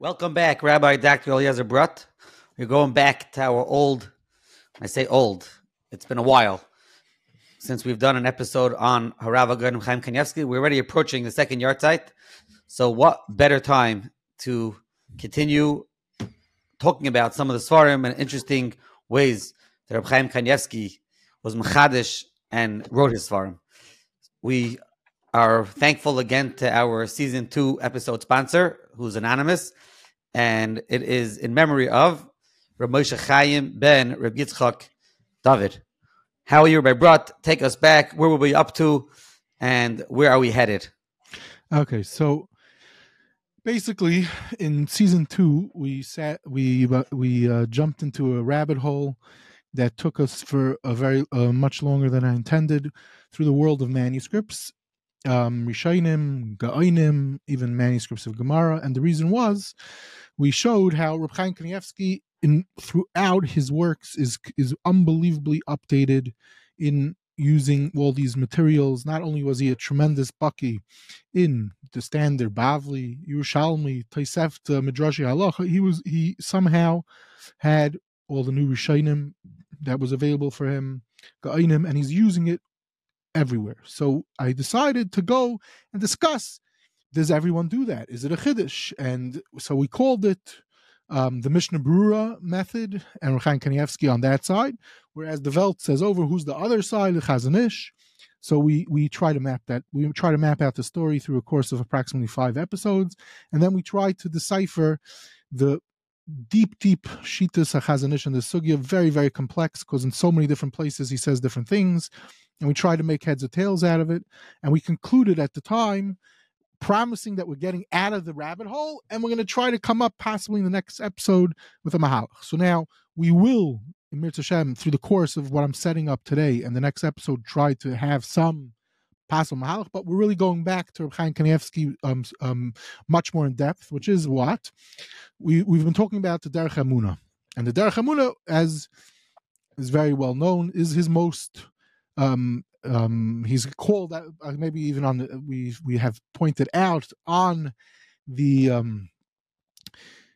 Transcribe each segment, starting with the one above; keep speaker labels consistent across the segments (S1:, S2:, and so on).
S1: Welcome back, Rabbi Dr. Eliezer Brodt. We're going back to our old, I say old, it's been a while since we've done an episode on Harav Agad and Chaim Kanievsky. We're already approaching the second yahrzeit. So what better time to continue talking about some of the Svarim and interesting ways that Reb Chaim Kanievsky was Mechadish and wrote his Svarim. We are thankful again to our season two episode sponsor, who's anonymous, and it is in memory of Reb Moshe Chaim ben Reb Yitzchak David. How are you, Rabbi Brodt? Take us back. Where were we up to, and where are we headed?
S2: Okay, so basically, in season two, we sat, we we uh, jumped into a rabbit hole that took us for a very uh, much longer than I intended through the world of manuscripts, um, Rishainim, Ga'inim, even manuscripts of Gemara, and the reason was we showed how Reb Chaim Kanievsky in throughout his works is is unbelievably updated in using all these materials. Not only was he a tremendous bucky in the standard Bavli, Yerushalmi, Tosefta, Midrashi Halacha, he was he somehow had all the new Rishonim that was available for him, Ga'inim, and he's using it everywhere. So I decided to go and discuss does everyone do that? Is it a Chiddush? And so we called it um, the Mishnah Brura method and Reb Chaim Kanievsky on that side, whereas the Welt says over who's the other side, the Chazon Ish. So we we try to map that. We try to map out the story through a course of approximately five episodes, and then we try to decipher the deep, deep shitas Chazon Ish and the sugya. Very, very complex because in so many different places he says different things, and we try to make heads or tails out of it. And we concluded at the time promising that we're getting out of the rabbit hole and we're going to try to come up possibly in the next episode with a mahalach. So now we will, in Hashem, through the course of what I'm setting up today and the next episode, try to have some possible mahalach, but we're really going back to Chaim Kanievsky um, um, much more in depth, which is what? We, we've been talking about the Derech Emunah. And the Derech Emunah, as is very well known, is his most um, um, he's called uh, maybe even on the, we we have pointed out on the um,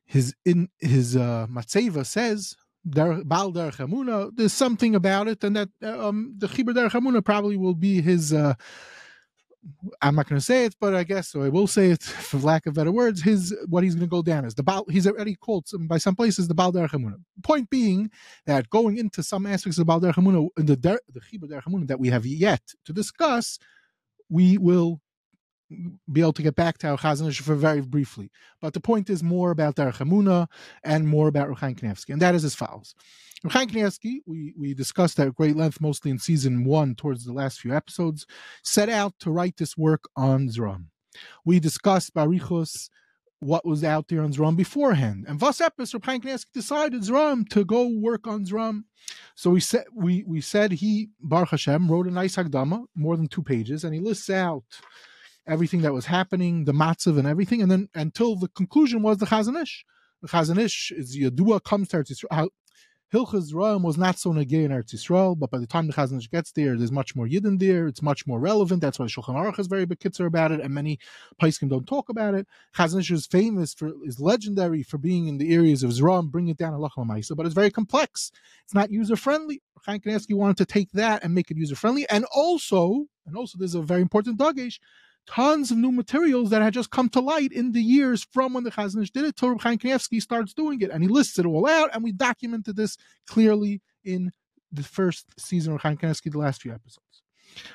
S2: his in his uh, Matseva says Bal Derech Emunah. There's something about it, and that uh, um, the Chibur Derech Emunah probably will be his uh, I'm not going to say it, but I guess so. I will say it for lack of better words. His what he's going to go down is the Baal. He's already called some, by some places the Baal Derech Point being that going into some aspects of Baal Derech in the der, the Chibur Derech that we have yet to discuss, we will be able to get back to our Chazon Ish for very briefly. But the point is more about Derech and more about Reb Chaim Kanievsky, and that is as follows. Chaim Kanievsky, we, we discussed at great length, mostly in season one, towards the last few episodes, set out to write this work on Zram. We discussed Barichos, what was out there on Zram beforehand. And Vas Epis, Chaim Kanievsky decided Zram to go work on Zram. So we said we we said he Baruch Hashem wrote a nice Hagdama, more than two pages, and he lists out everything that was happening, the matzav and everything, and then until the conclusion was the Chazon Ish. The Chazon Ish is Yadua comes to Eretz Yisrael. Hilchas Ra'am was not so negay in Eretz Yisrael, but by the time the Chazon Ish gets there, there's much more Yidden there. It's much more relevant. That's why Shulchan Aruch is very bekitzer about it, and many Paiskim don't talk about it. Chazon Ish is famous for, is legendary for being in the areas of Zram, bring it down to Lachma but it's very complex. It's not user friendly. Chaim Kanievsky wanted to take that and make it user friendly, and also, and also, there's a very important dagesh tons of new materials that had just come to light in the years from when the Chazon Ish did it till Chaim Kanievsky starts doing it. And he lists it all out, and we documented this clearly in the first season of Chaim Kanievsky, the last few episodes.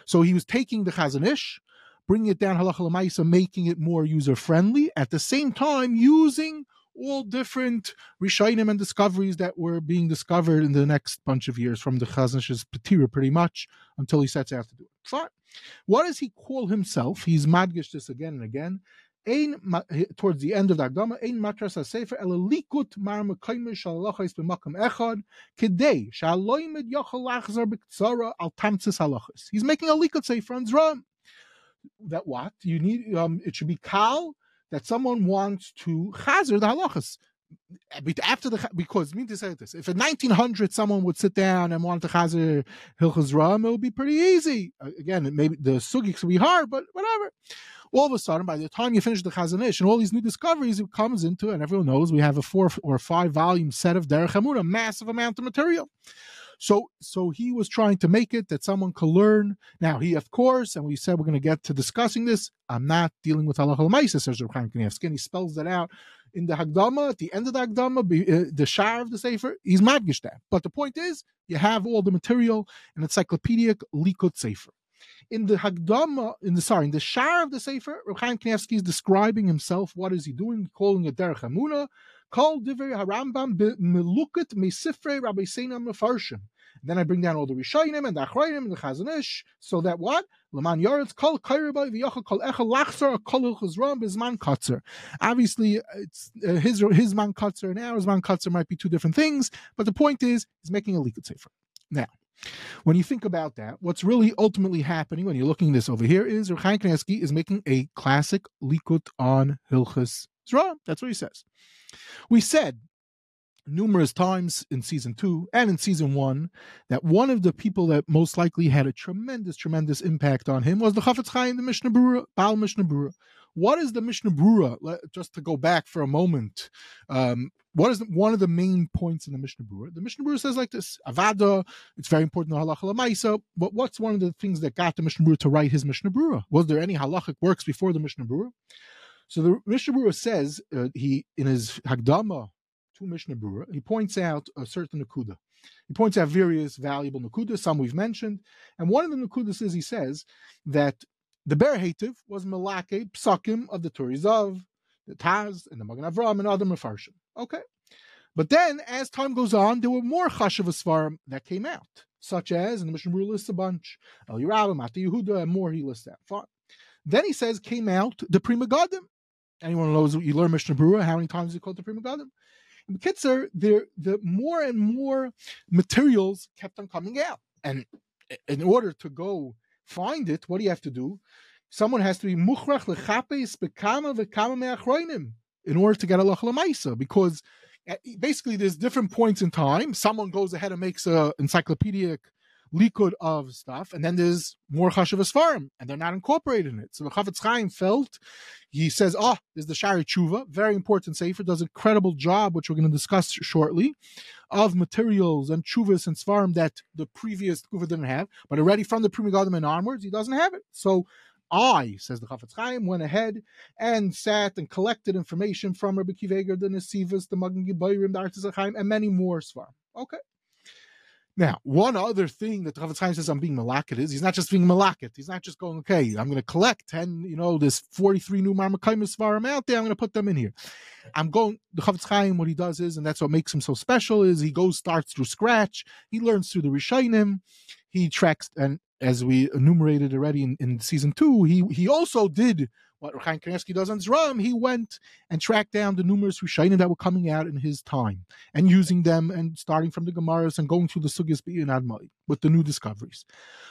S2: So he was taking the Chazon Ish, bringing it down halacha lemaisa, making it more user friendly, at the same time using all different Rishonim and discoveries that were being discovered in the next bunch of years from the Chazon Ish's Patira pretty much until he sets out to do it. Fine. What does he call himself? He's madgish this again and again. Towards the end of the Agdama, Ein matras ha-sefer el likut mar mekaymer shalachais b'makam echad kedei shaloimed yochel lachzar b'ktzara al tamtzis. He's making a likut sefer on Zram. That what? You need, um, it should be kal that someone wants to chazer the halachas. After the because mean to say this if in 1900 someone would sit down and want to chazer hilchas ram it would be pretty easy. Uh, again maybe the sugi would be hard but whatever. All of a sudden, by the time you finish the Chazon Ish and all these new discoveries, it comes into, and everyone knows we have a four or five volume set of Derech Emunah, massive amount of material. So, so he was trying to make it that someone could learn. Now, he, of course, and we said we're going to get to discussing this. I'm not dealing with halacha l'maisa, says Reb Chaim he spells that out in the Hagdama, at the end of the Hagdama, uh, the Shar of the Sefer, he's madgish that. But the point is, you have all the material, an encyclopedic Likut Sefer. In the Hagdama, in the sorry, in the Shar of the Sefer, Reb Chaim Kanievsky is describing himself. What is he doing? Calling it Derech Emunah. Called Divrei Harambam Melukat Mesifrei Rabbi Seina Mefarshim. Then I bring down all the Rishayim and the Achrayim and the Chazon Ish, so that what? Laman Yaretz Kol Kairibai V'Yochel Kol Echel Lachzer Kol Chazram Bizman Katzer. Obviously, it's uh, his his man Katzer and our man Katzer might be two different things, but the point is, he's making a Likut Sefer. Now, when you think about that, what's really ultimately happening when you're looking this over here is Reb Chaim Kanievsky is making a classic Likut on Hilchas Zra. That's what he says. We said numerous times in season two and in season one that one of the people that most likely had a tremendous, tremendous impact on him was the Chafetz Chaim, the Mishnah Berurah, Baal Mishnah Berurah. What is the Mishnah Berurah? Just to go back for a moment, um, what is the, one of the main points in the Mishnah Berurah? The Mishnah Berurah says like this: Avada. It's very important to halacha lamaisa. But what's one of the things that got the Mishnah Berurah to write his Mishnah Berurah? Was there any halachic works before the Mishnah Berurah? So the Mishnah Berurah says uh, he in his Hagdama to Mishnah Berurah, he points out a certain Nakuda. He points out various valuable Nakudas, some we've mentioned. And one of the Nakudas is he says that the Berhativ was Malake Psakim of the Turizav, the Taz, and the Magen Avram, and other Mefarshim. Okay. But then, as time goes on, there were more Chashav Svarim that came out, such as, and the Mishnah Berurah lists a bunch, El Yerabim, Yehuda, and more he lists out. Fine. Then he says, came out the Pri Megadim. Anyone knows what you learn Mishnah Berurah, how many times you called the Pri Megadim? Kitzer, the the more and more materials kept on coming out, and in order to go find it, what do you have to do? Someone has to be muchrach lechapes bekama vekama me'achroinim in order to get a lach because eh, basically there's different points in time. Someone goes ahead and makes a encyclopedic likud of stuff, and then there's more chashav farm, and they're not incorporated in it. So the Chafetz Chaim felt he says, "Oh, there's the Shari Tshuva, very important sefer, does a incredible job, which we're going to discuss shortly, of materials and chuvas and svarim that the previous Kufa didn't have, but already from the Pri Megadim and onwards, he doesn't have it. So." I, says the Chafetz Chaim, went ahead and sat and collected information from Rabbi Akiva Eiger, the Nesivas, the Magen Giborim, the Artis and many more Svarim. Okay. Now, one other thing that the Chafetz Chaim says I'm being malakit is he's not just being malakit. He's not just going, okay, I'm going to collect 10, you know, there's 43 new Marmakaimis Svarim out there. I'm going to put them in here. I'm going, the Chafetz Chaim, what he does is, and that's what makes him so special, is he goes, starts through scratch. He learns through the Rishainim. He tracks, and as we enumerated already in, in season two, he, he also did what Chaim Kanievsky does on Zram, he went and tracked down the numerous Rishonim that were coming out in his time and using them and starting from the Gemaras and going through the Sugyas Be'in with the new discoveries.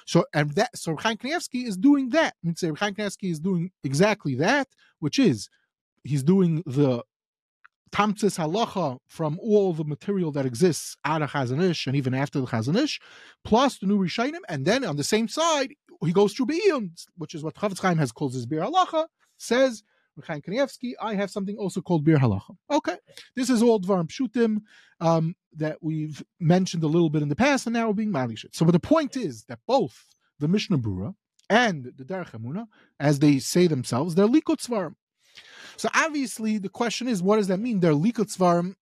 S2: So and that so Chaim Kanievsky is doing that. I mean, say Chaim Kanievsky is doing exactly that, which is he's doing the Tamtzis halacha from all the material that exists out of Chazon Ish and even after the Chazon Ish, plus the new Rishonim, and then on the same side he goes through Be'iyun, which is what Chafetz Chaim has called his Bir halacha, says Chaim Kanievsky, I have something also called Bir Halacha. Okay, this is all Dvarim Pshutim um, that we've mentioned a little bit in the past, and now we're being malishit. So, but the point is that both the Mishnah Berurah and the Derech Emunah, as they say themselves, they're Likut Svarim. So obviously, the question is, what does that mean? They're Likut Svarim,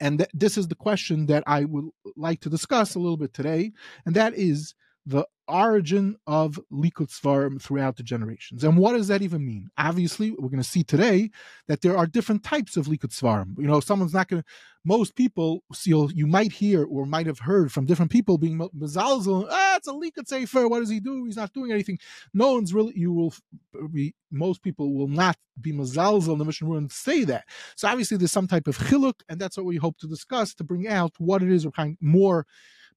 S2: and th- this is the question that I would like to discuss a little bit today, and that is the origin of Likut Svarim throughout the generations. And what does that even mean? Obviously, we're going to see today that there are different types of Likut Svarim. You know, someone's not going to, most people, you you might hear or might have heard from different people being Mazalzel, ah, it's a Likut Sefer, what does he do? He's not doing anything. No one's really, you will be, most people will not be Mazalzel in the Mishnah and say that. So obviously there's some type of chiluk, and that's what we hope to discuss to bring out what it is, or kind more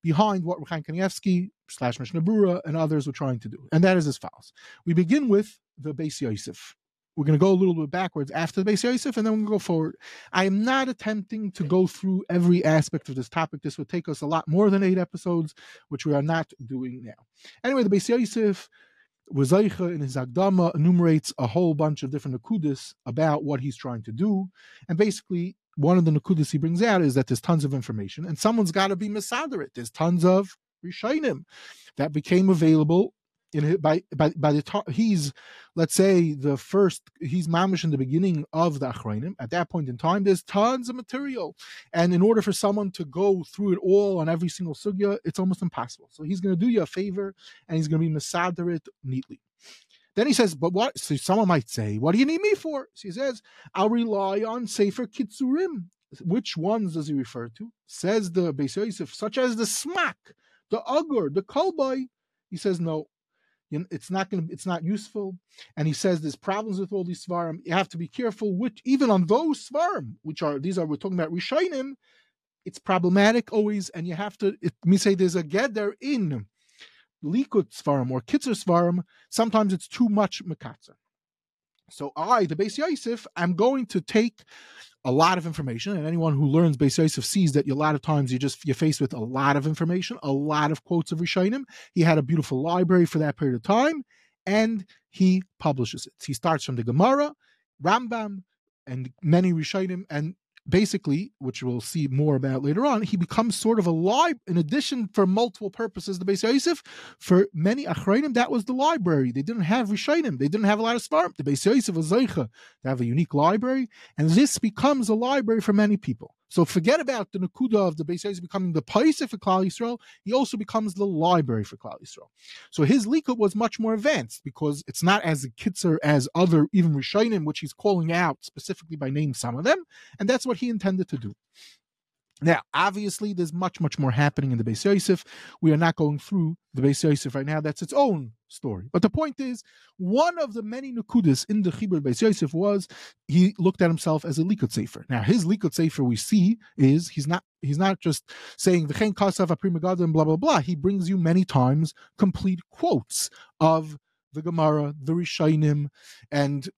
S2: behind what Chaim Kanievsky slash Mishnah and others were trying to do. And that is as follows. We begin with the Beis Yosef. We're going to go a little bit backwards after the Beis Yosef, and then we're going to go forward. I am not attempting to go through every aspect of this topic. This would take us a lot more than eight episodes, which we are not doing now. Anyway, the Beis Yosef, Wazaicha in his Agdama enumerates a whole bunch of different Nakudis about what he's trying to do. And basically, one of the Nakudis he brings out is that there's tons of information and someone's got to be Misaderit. There's tons of Rishainim that became available in by by by the time he's let's say the first he's mamish in the beginning of the achrayim at that point in time there's tons of material. And in order for someone to go through it all on every single sugya it's almost impossible. So he's going to do you a favor and he's going to be misader it neatly. Then he says but what? So someone might say what do you need me for? So he says i'll rely on safer kitzurim. Which ones does he refer to? Says the Beis Yosef, such as the smack the agur the kolbai he says no you know, it's not going to it's not useful. And he says there's problems with all these svarim. You have to be careful which even on those svarim which are these are we're talking about rishainim it's problematic always and you have to it me say there's a gather in likut svarim or kitzer svarim sometimes it's too much makatzer so I, the Beis Yosef, I'm going to take a lot of information, and anyone who learns Beis Yosef sees that a lot of times you just you're faced with a lot of information, a lot of quotes of Rishonim. He had a beautiful library for that period of time, and he publishes it. He starts from the Gemara, Rambam, and many Rishonim, and basically, which we'll see more about later on, he becomes sort of a library. In addition, for multiple purposes, the Beis Yosef, for many Achrayim, that was the library. They didn't have Rishayim. They didn't have a lot of Svarim. The Beis Yosef was Zeicha to have a unique library, and this becomes a library for many people. So forget about the Nakuda of the Beis Yosef becoming the Paisa for Klal Yisrael. He also becomes the library for Klal Yisrael. So his Likud was much more advanced because it's not as a kitzer as other even Rishonim, which he's calling out specifically by name some of them, and that's what he intended to do. Now, obviously, there's much, much more happening in the Beis Yosef. We are not going through the Beis Yosef right now. That's its own story. But the point is, one of the many nukudas in the Chibur Beis Yosef was he looked at himself as a Likud Sefer. Now, his Likud Sefer we see is he's not he's not just saying the v'chein kasav aprimagad and blah blah blah. He brings you many times complete quotes of the Gemara, the Rishainim, and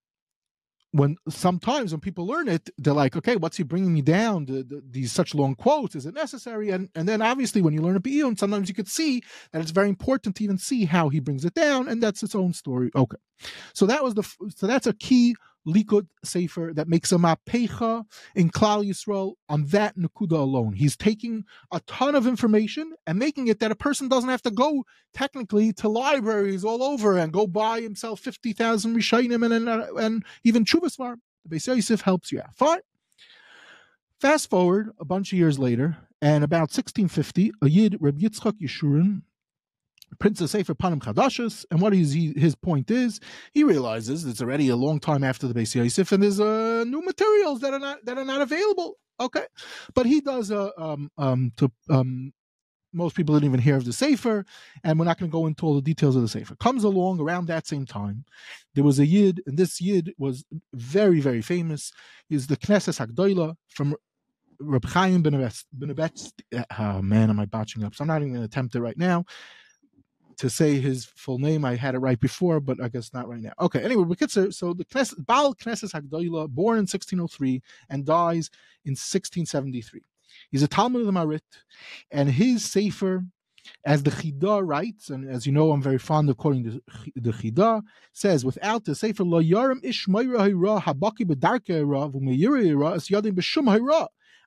S2: when sometimes when people learn it, they're like, okay, what's he bringing me down? The, the, these such long quotes, is it necessary? And and then obviously when you learn a Be'iyun, sometimes you could see that it's very important to even see how he brings it down, and that's its own story. Okay, so that was the so that's a key Likud Sefer that makes a mapecha in Klal Yisrael on that Nakuda alone. He's taking a ton of information and making it that a person doesn't have to go technically to libraries all over and go buy himself 50,000 Rishainim and, and, and even Chuvasvar. The Beis Yosef helps you out. Fine. Fast forward a bunch of years later, and about 1650, a Yid, Reb Yitzchak Yeshurun, Princess Sefer Panim Chadashis, and what is he, his point is, he realizes it's already a long time after the Beis Yosef, and there's uh, new materials that are not that are not available. Okay, but he does uh, um, um, to um, most people didn't even hear of the Sefer, and we're not going to go into all the details of the Sefer. Comes along around that same time, there was a Yid, and this Yid was very, very famous. Is the Knesset Hagdoila from Reb Chaim Ben Oh man, am I botching up? So I'm not even going to attempt it right now to say his full name. I had it right before, but I guess not right now. Okay, anyway, Bekitzer, so the Knesset, Baal Knesset born in 1603 and dies in 1673. He's a Talmud of the Marit, and his Sefer, as the Chida writes, and as you know, I'm very fond of quoting the, the Chida, says, without the Sefer, Lo Yarim Ish Habaki Bedarke Hira V'Meira Hira Es Yadim B'Shum Hira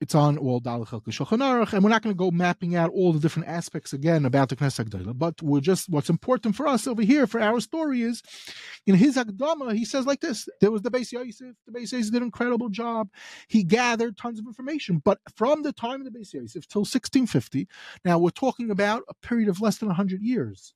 S2: it's on all Shulchan Aruch, and we're not going to go mapping out all the different aspects again about the Knesset Agdala, but we're just what's important for us over here for our story is in his Agdama, he says like this: there was the Beis Yosef, the Beis Yosef did an incredible job. He gathered tons of information, but from the time of the Beis Yosef till 1650, now we're talking about a period of less than 100 years.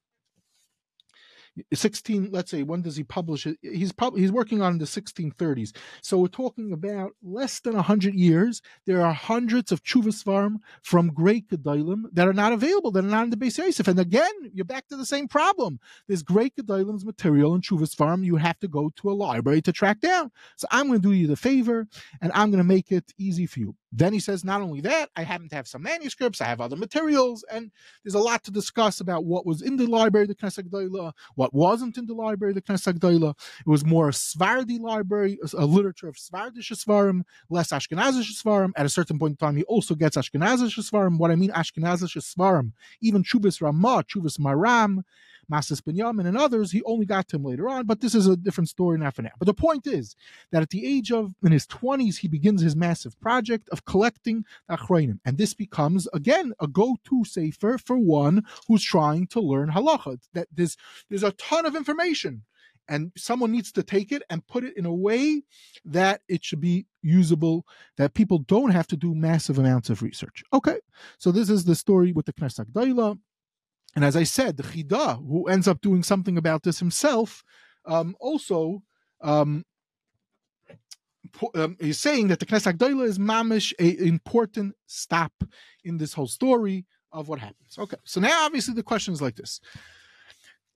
S2: 16 let's say when does he publish it? He's probably he's working on the 1630s so we're talking about less than 100 years. There are hundreds of chuvas farm from great gedolim that are not available that are not in the Beis Yosef. And again you're back to the same problem. There's great gedolim's material in chuvas farm you have to go to a library to track down. So i'm going to do you the favor and i'm going to make it easy for you. Then he says, not only that, I happen to have some manuscripts, I have other materials, and there's a lot to discuss about what was in the library the Knesset Gdoila, uh, what wasn't in the library, the Knesset Gdoila. It was more a Svardi library, a literature of Svardish Svarim, less Ashkenazish Svarim. At a certain point in time, he also gets Ashkenazish Svarim. What I mean, Ashkenazish Svarim, even Chubis Ramah, Chubis Maram, Masas Binyamin, and others, he only got to him later on, but this is a different story now for now. But the point is that at the age of, in his 20s, he begins his massive project of collecting Achrayim. And this becomes, again, a go-to safer for one who's trying to learn halacha. That there's, there's a ton of information and someone needs to take it and put it in a way that it should be usable that people don't have to do massive amounts of research okay so this is the story with the knesset Daila. And as I said, the Chida, who ends up doing something about this himself, um, also um, um, is saying that the Knesset Agdoila is mamish a important stop in this whole story of what happens. Okay, so now obviously the question is like this.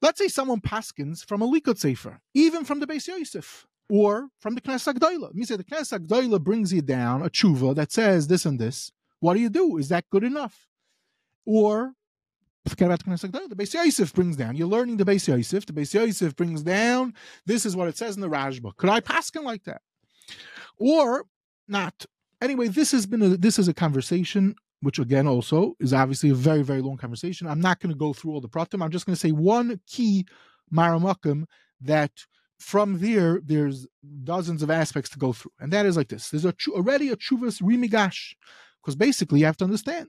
S2: Let's say someone paskins from a Likot Sefer, even from the Beis Yosef, or from the Knesset Agdoila. Means that the Knesset Agdoila brings you down a tshuva that says this and this. What do you do? Is that good enough? Or forget about the Knesset The Beis Yosef brings down. You're learning the Beis Yosef. The Beis Yosef brings down. This is what it says in the Rashba. Could I pass paskin like that, or not? Anyway, this has been a, this is a conversation which again also is obviously a very very long conversation. I'm not going to go through all the pratim. I'm just going to say one key maramakim that from there there's dozens of aspects to go through, and that is like this. There's a, already a chuvas rimigash because basically you have to understand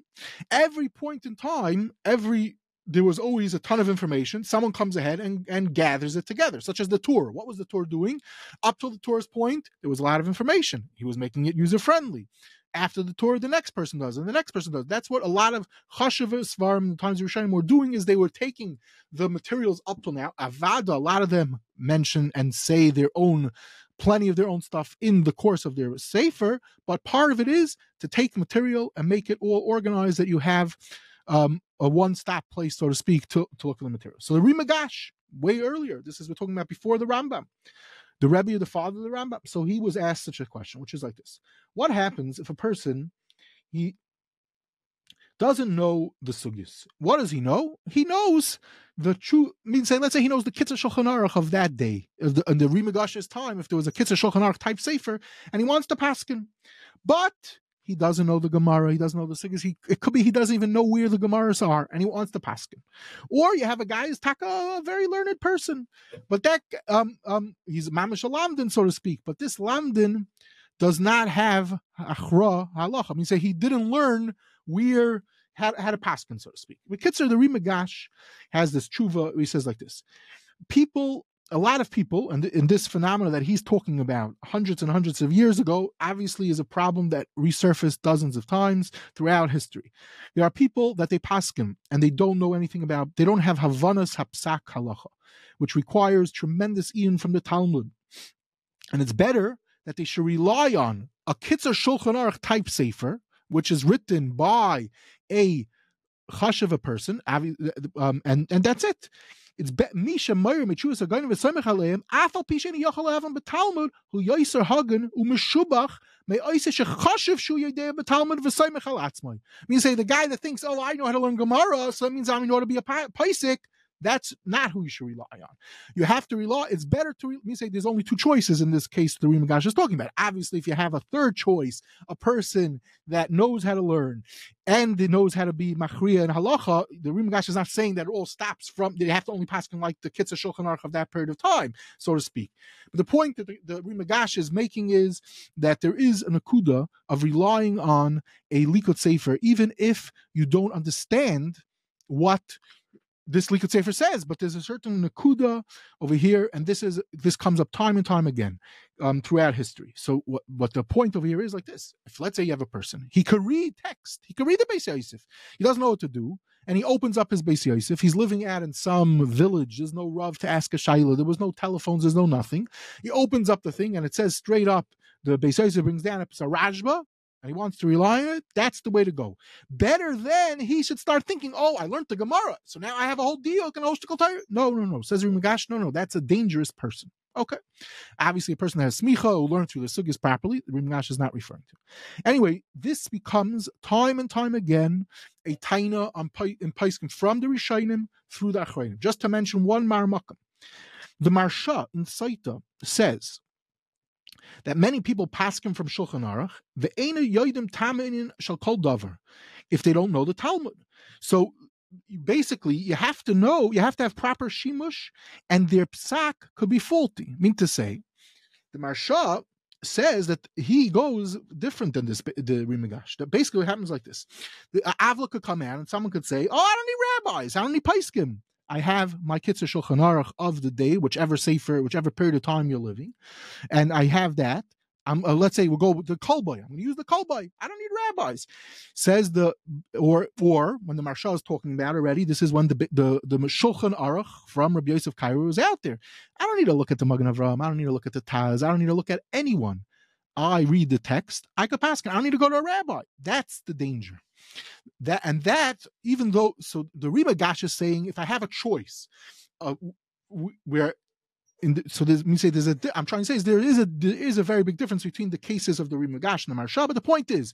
S2: every point in time, every there was always a ton of information. Someone comes ahead and, and gathers it together, such as the tour What was the tour doing? Up to the Tur's point, there was a lot of information. He was making it user friendly. After the tour, the next person does, and the next person does. That's what a lot of Chashavah Svarim, times Rishonim, were doing, is they were taking the materials up till now. Avada, a lot of them mention and say their own plenty of their own stuff in the course of their safer, but part of it is to take material and make it all organized that you have um, a one-stop place, so to speak, to, to look at the material. So the Rimagash, way earlier, this is we're talking about before the Rambam, the Rebbe, the father of the Rambam. So he was asked such a question, which is like this: What happens if a person he doesn't know the sugis. What does he know? He knows the true. I mean, say, let's say he knows the Kitzur Shulchan Aruch of that day, of the, in the Rimagash's time, if there was a Kitzur Shulchan Aruch type sefer, and he wants to paskin, but he doesn't know the Gemara, he doesn't know the sugis. He it could be he doesn't even know where the Gemaras are, and he wants to paskin. Or you have a guy who's taka, a very learned person, but that um um he's mamish a lamdin, so to speak. But this lamdin does not have achra halacha. I mean, say he didn't learn where had had a paskin, so to speak. But Kitzer, the Rimagash has this tshuva. He says like this: people, a lot of people, and in this phenomena that he's talking about hundreds and hundreds of years ago, obviously is a problem that resurfaced dozens of times throughout history. There are people that they paskin and they don't know anything about. They don't have havanas hapsak halacha, which requires tremendous ian from the Talmud, and it's better that they should rely on a Kitzer Shulchan Aruch type sefer which is written by a chashav person, um, and and that's it. It's Misha Meir Michuas Again v'Samech Aleim Afal Pishen Yochel Havam B'Talmud Hu Yoiser Hagen Umeshubach May Oise Shechashiv Shu Yedei B'Talmud v'Samech Al Atzmai. Means say the guy that thinks, oh, I know how to learn Gemara, so that means I know how to be a Paisik. That's not who you should rely on. You have to rely. It's better to re- me say there's only two choices in this case. The Rimagash is talking about. Obviously, if you have a third choice, a person that knows how to learn and knows how to be machriya and halacha, the Rimagash is not saying that it all stops from. They have to only pass like the Kitzur Shulchan Aruch of that period of time, so to speak. But the point that the, the is making is that there is an akuda of relying on a likut sefer, even if you don't understand what this Likut Sefer says, but there's a certain nakuda over here, and this is this comes up time and time again um, throughout history. So what, what the point over here is like this: if let's say you have a person, he could read text, he could read the Beis Yosef, he doesn't know what to do, and he opens up his Beis Yosef. He's living out in some village. There's no rav to ask a shaila. There was no telephones. There's no nothing. He opens up the thing, and it says straight up. The Beis Yosef brings down a Rashba, and he wants to rely on it, that's the way to go. Better then he should start thinking, oh, I learned the Gemara, so now I have a whole deal. Can obstacle tire? No, no, no. Says Rimagash, no, no, that's a dangerous person. Okay. Obviously, a person that has smicha who learned through the sugis properly, the Rimagash is not referring to. Anyway, this becomes time and time again a taina in Paiskin from the Rishonim through the Achrayim. Just to mention one marmakim. The Maharsha in Saita says that many people pass him from Shulchan Aruch, the yoidim taminin shall kol davar, if they don't know the Talmud. So basically, you have to know, you have to have proper shimush, and their psak could be faulty. I mean to say, the Maharsha says that he goes different than this the Rimigash. That basically what happens like this: the Avla could come out and someone could say, "Oh, I don't need rabbis, I don't need paiskim. I have my Kitzur Shulchan Aruch of the day, whichever sefer, whichever period of time you're living, and I have that. I'm, uh, let's say we'll go with the kolboy. I'm going to use the kolboy. I don't need rabbis. Says the or or when the Maharsha is talking about already, this is when the the the Shulchan Aruch from Rabbi Yosef Karo is out there. I don't need to look at the Magen Avraham. I don't need to look at the Taz. I don't need to look at anyone. I read the text. I could pass. I don't need to go to a rabbi. That's the danger that and that even though so the Riba Gash is saying if I have a choice, uh, where in the, so there's me say there's a I'm trying to say is there is a there is a very big difference between the cases of the Riba Gash and the Maharsha, but the point is,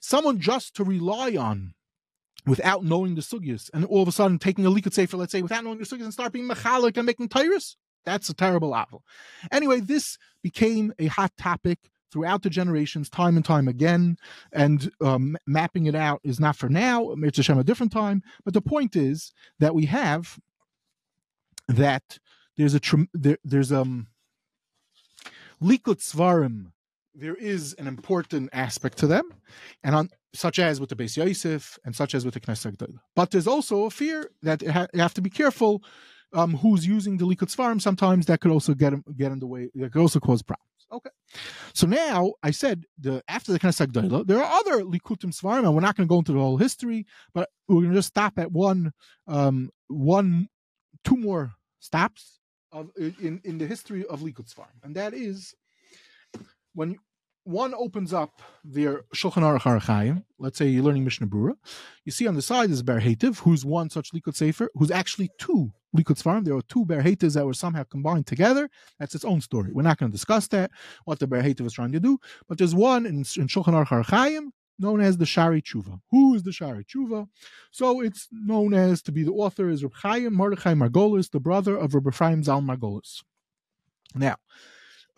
S2: someone just to rely on without knowing the sugyas and all of a sudden taking a liquid safer, let's say, without knowing the sugyas and start being mechalik and making tyrus, that's a terrible apple. Anyway, this became a hot topic throughout the generations, time and time again. And um, mapping it out is not for now. It's a different time. But the point is that we have that there's a there, there's um likut svarim. There is an important aspect to them, and on such as with the Beis Yosef and such as with the Knesset But there's also a fear that you have to be careful um, who's using the likut svarim. Sometimes that could also get get in the way. That could also cause problems. Okay. So now I said the after the Knesset Gdoila, there are other Likutim Svarim, and we're not going to go into the whole history, but we're going to just stop at one, um, one, two more stops of in in the history of Likud Svarim, and that is when one opens up their Shulchan Aruch Arachayim. Let's say you're learning Mishnah Brura. You see on the side is Ber who's one such Likud Sefer, who's actually two Likud Svarim. There are two Ber that were somehow combined together. That's its own story. We're not going to discuss that, what the Ber is trying to do. But there's one in, in Shulchan Aruch Arachayim known as the Shari Tshuva. Who is the Shari Tshuva? So it's known as to be the author is Reb Chaim Mordechai Margolis, the brother of Reb Ephraim Zal Margolis. Now,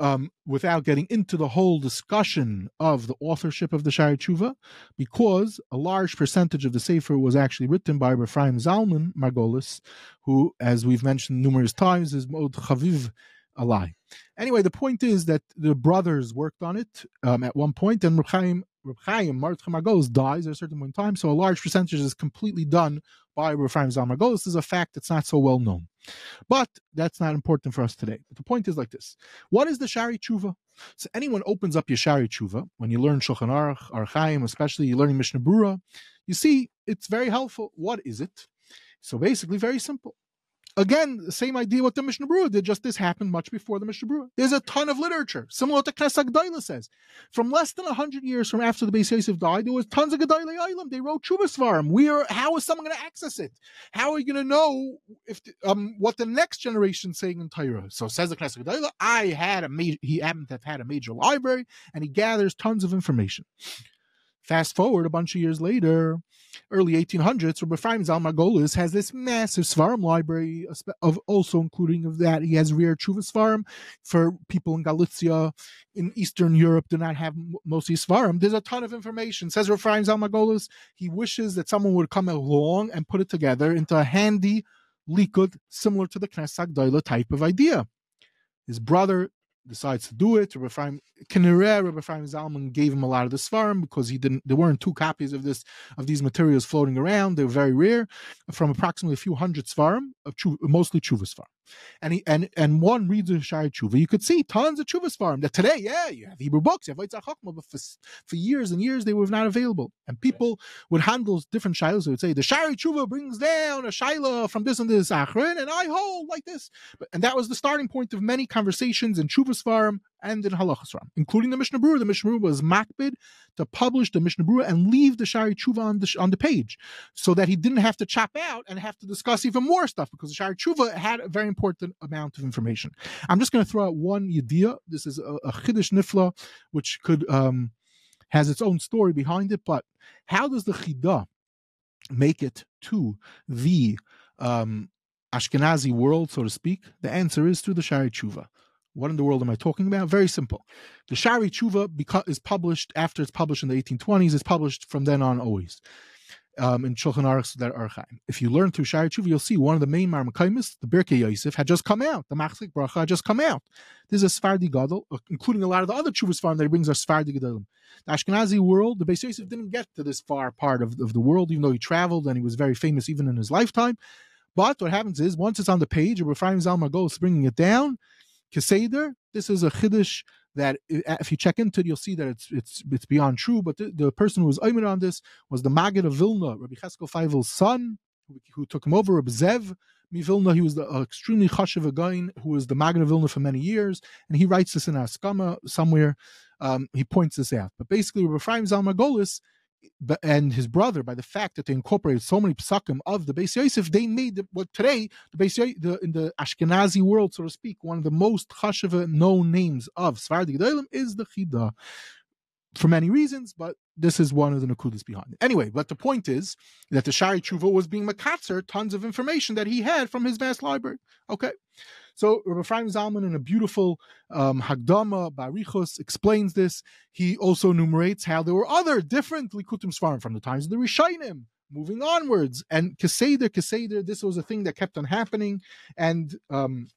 S2: um, without getting into the whole discussion of the authorship of the Shari Tshuva, because a large percentage of the Sefer was actually written by Ephraim Zalman Margolis, who, as we've mentioned numerous times, is Mod Chaviv Alai. Anyway, the point is that the brothers worked on it um, at one point, and Reb Chaim, Reb Chaim Margolis dies at a certain point in time, so a large percentage is completely done by Reb Chaim Zalman Margolis. This is a fact that's not so well known. But that's not important for us today. But the point is like this What is the Shari Tshuva? So anyone opens up your Shari Tshuva, when you learn Shulchan Aruch, Archaim, especially you're learning Mishnah Brura, you see it's very helpful. What is it? So basically, very simple. Again, same idea what the Mishnah Brura did, just this happened much before the Mishnah Brura. There's a ton of literature, similar to Knesset Gdaila says. From less than 100 years from after the Beis Yosef died, there was tons of Gedailei Eilam. They wrote Chuvasvarim. We are, how is someone going to access it? How are you going to know if um, what the next generation saying in Torah? So says the Knesset Gdaila, I had a major, he happened to have had a major library, and he gathers tons of information. Fast forward a bunch of years later, early 1800s, Rabbi Ephraim Zal Margolis has this massive Svarim library of also including of that. He has rare Tshuva Svarim for people in Galicia, in Eastern Europe do not have mostly Svarim. There's a ton of information. Says Rabbi Ephraim Zal Margolis, he wishes that someone would come along and put it together into a handy likud similar to the Knesset Gdoila type of idea. His brother decides to do it. Rabbi Ephraim, Rabbi Ephraim Zalman gave him a lot of the svarim because he didn't. There weren't two copies of this of these materials floating around. They were very rare, from approximately a few hundred svarim of mostly tshuva svarim and he and and one reads a Shari Tshuva, you could see tons of Tshuvas him. That today, yeah, you have Hebrew books, you have Otzar Hachochma, but for, for years and years they were not available. And people would handle different shilas. They would say the Shari Tshuva brings down a shaila from this and this achron, and I hold like this. But, and that was the starting point of many conversations in Tshuvas Farm and in Halachas Ram, including the Mishnah Brura. The Mishnah Brura was makbid to publish the Mishnah Brura and leave the Shari Tshuva on the on the page, so that he didn't have to chop out and have to discuss even more stuff because the Shari Tshuva had a very important amount of information. I'm just going to throw out one idea. This is a, a Chiddush Nifla, which could um, has its own story behind it. But how does the Chidah make it to the um, Ashkenazi world, so to speak? The answer is through the Shari Tshuva. What in the world am I talking about? Very simple. The Shari Tshuva is published after it's published in the 1820s. It's published from then on always um, in Shulchan Aruch that Archaim. If you learn through Shari Tshuva, you'll see one of the main Marmakaimis, the Birkei Yosef, had just come out. The Machzik Bracha had just come out. This is a Sfardi Gadol, uh, including a lot of the other Tshuva Sfarim that he brings are Sfardi Gadolim. The Ashkenazi world, the Beis Yosef didn't get to this far part of, of the world, even though he traveled and he was very famous even in his lifetime. But what happens is, once it's on the page, Ephraim Zalman is bringing it down, Keseder, this is a Chiddush that if you check into it, you'll see that it's it's it's beyond true. But the, the person who was aimed on this was the Maggid of Vilna, Rabbi Cheskel Feivel's son, who, who, took him over, Rabbi Zev Mivilna. He was the uh, extremely chashiv guy who was the Maggid of Vilna for many years, and he writes this in Askama somewhere. Um, he points this out. But basically, Rabbi Ephraim Zalman Margolis and his brother, by the fact that they incorporated so many psakim of the Beis Yosef, they made the, what today the Beis Yosef, the, in the Ashkenazi world, so to speak, one of the most chashiva known names of Svardi Gedolim is the Chida, for many reasons, but this is one of the nakudas behind it. Anyway, but the point is that the Shari Tshuva was being makatzer tons of information that he had from his vast library. Okay. So Rabbi Zalman, in a beautiful um, Hagdama Barichos, explains this. He also enumerates how there were other different Likutim Svarim from the times of the Rishainim, moving onwards. And Keseder, Keseder, this was a thing that kept on happening. And um,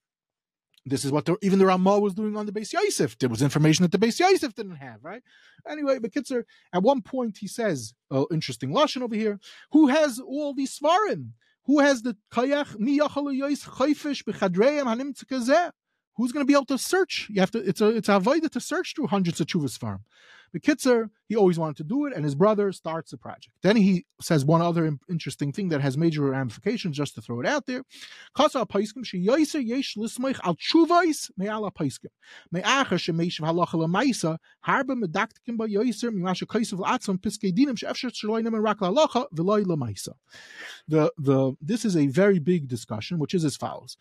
S2: this is what the, even the Ramah was doing on the Beis Yosef. There was information that the Beis Yosef didn't have, right? Anyway, but Kitzer, at one point he says, oh, interesting lashon over here, who has all these svarim? Who has the kayach mi chayfish b'chadreim hanim Who's going to be able to search? You have to. It's a it's a avoida to search through hundreds of chuvas farm. The Kitzer, he always wanted to do it, and his brother starts the project. Then he says one other interesting thing that has major ramifications, just to throw it out there. The the this is a very big discussion, which is as follows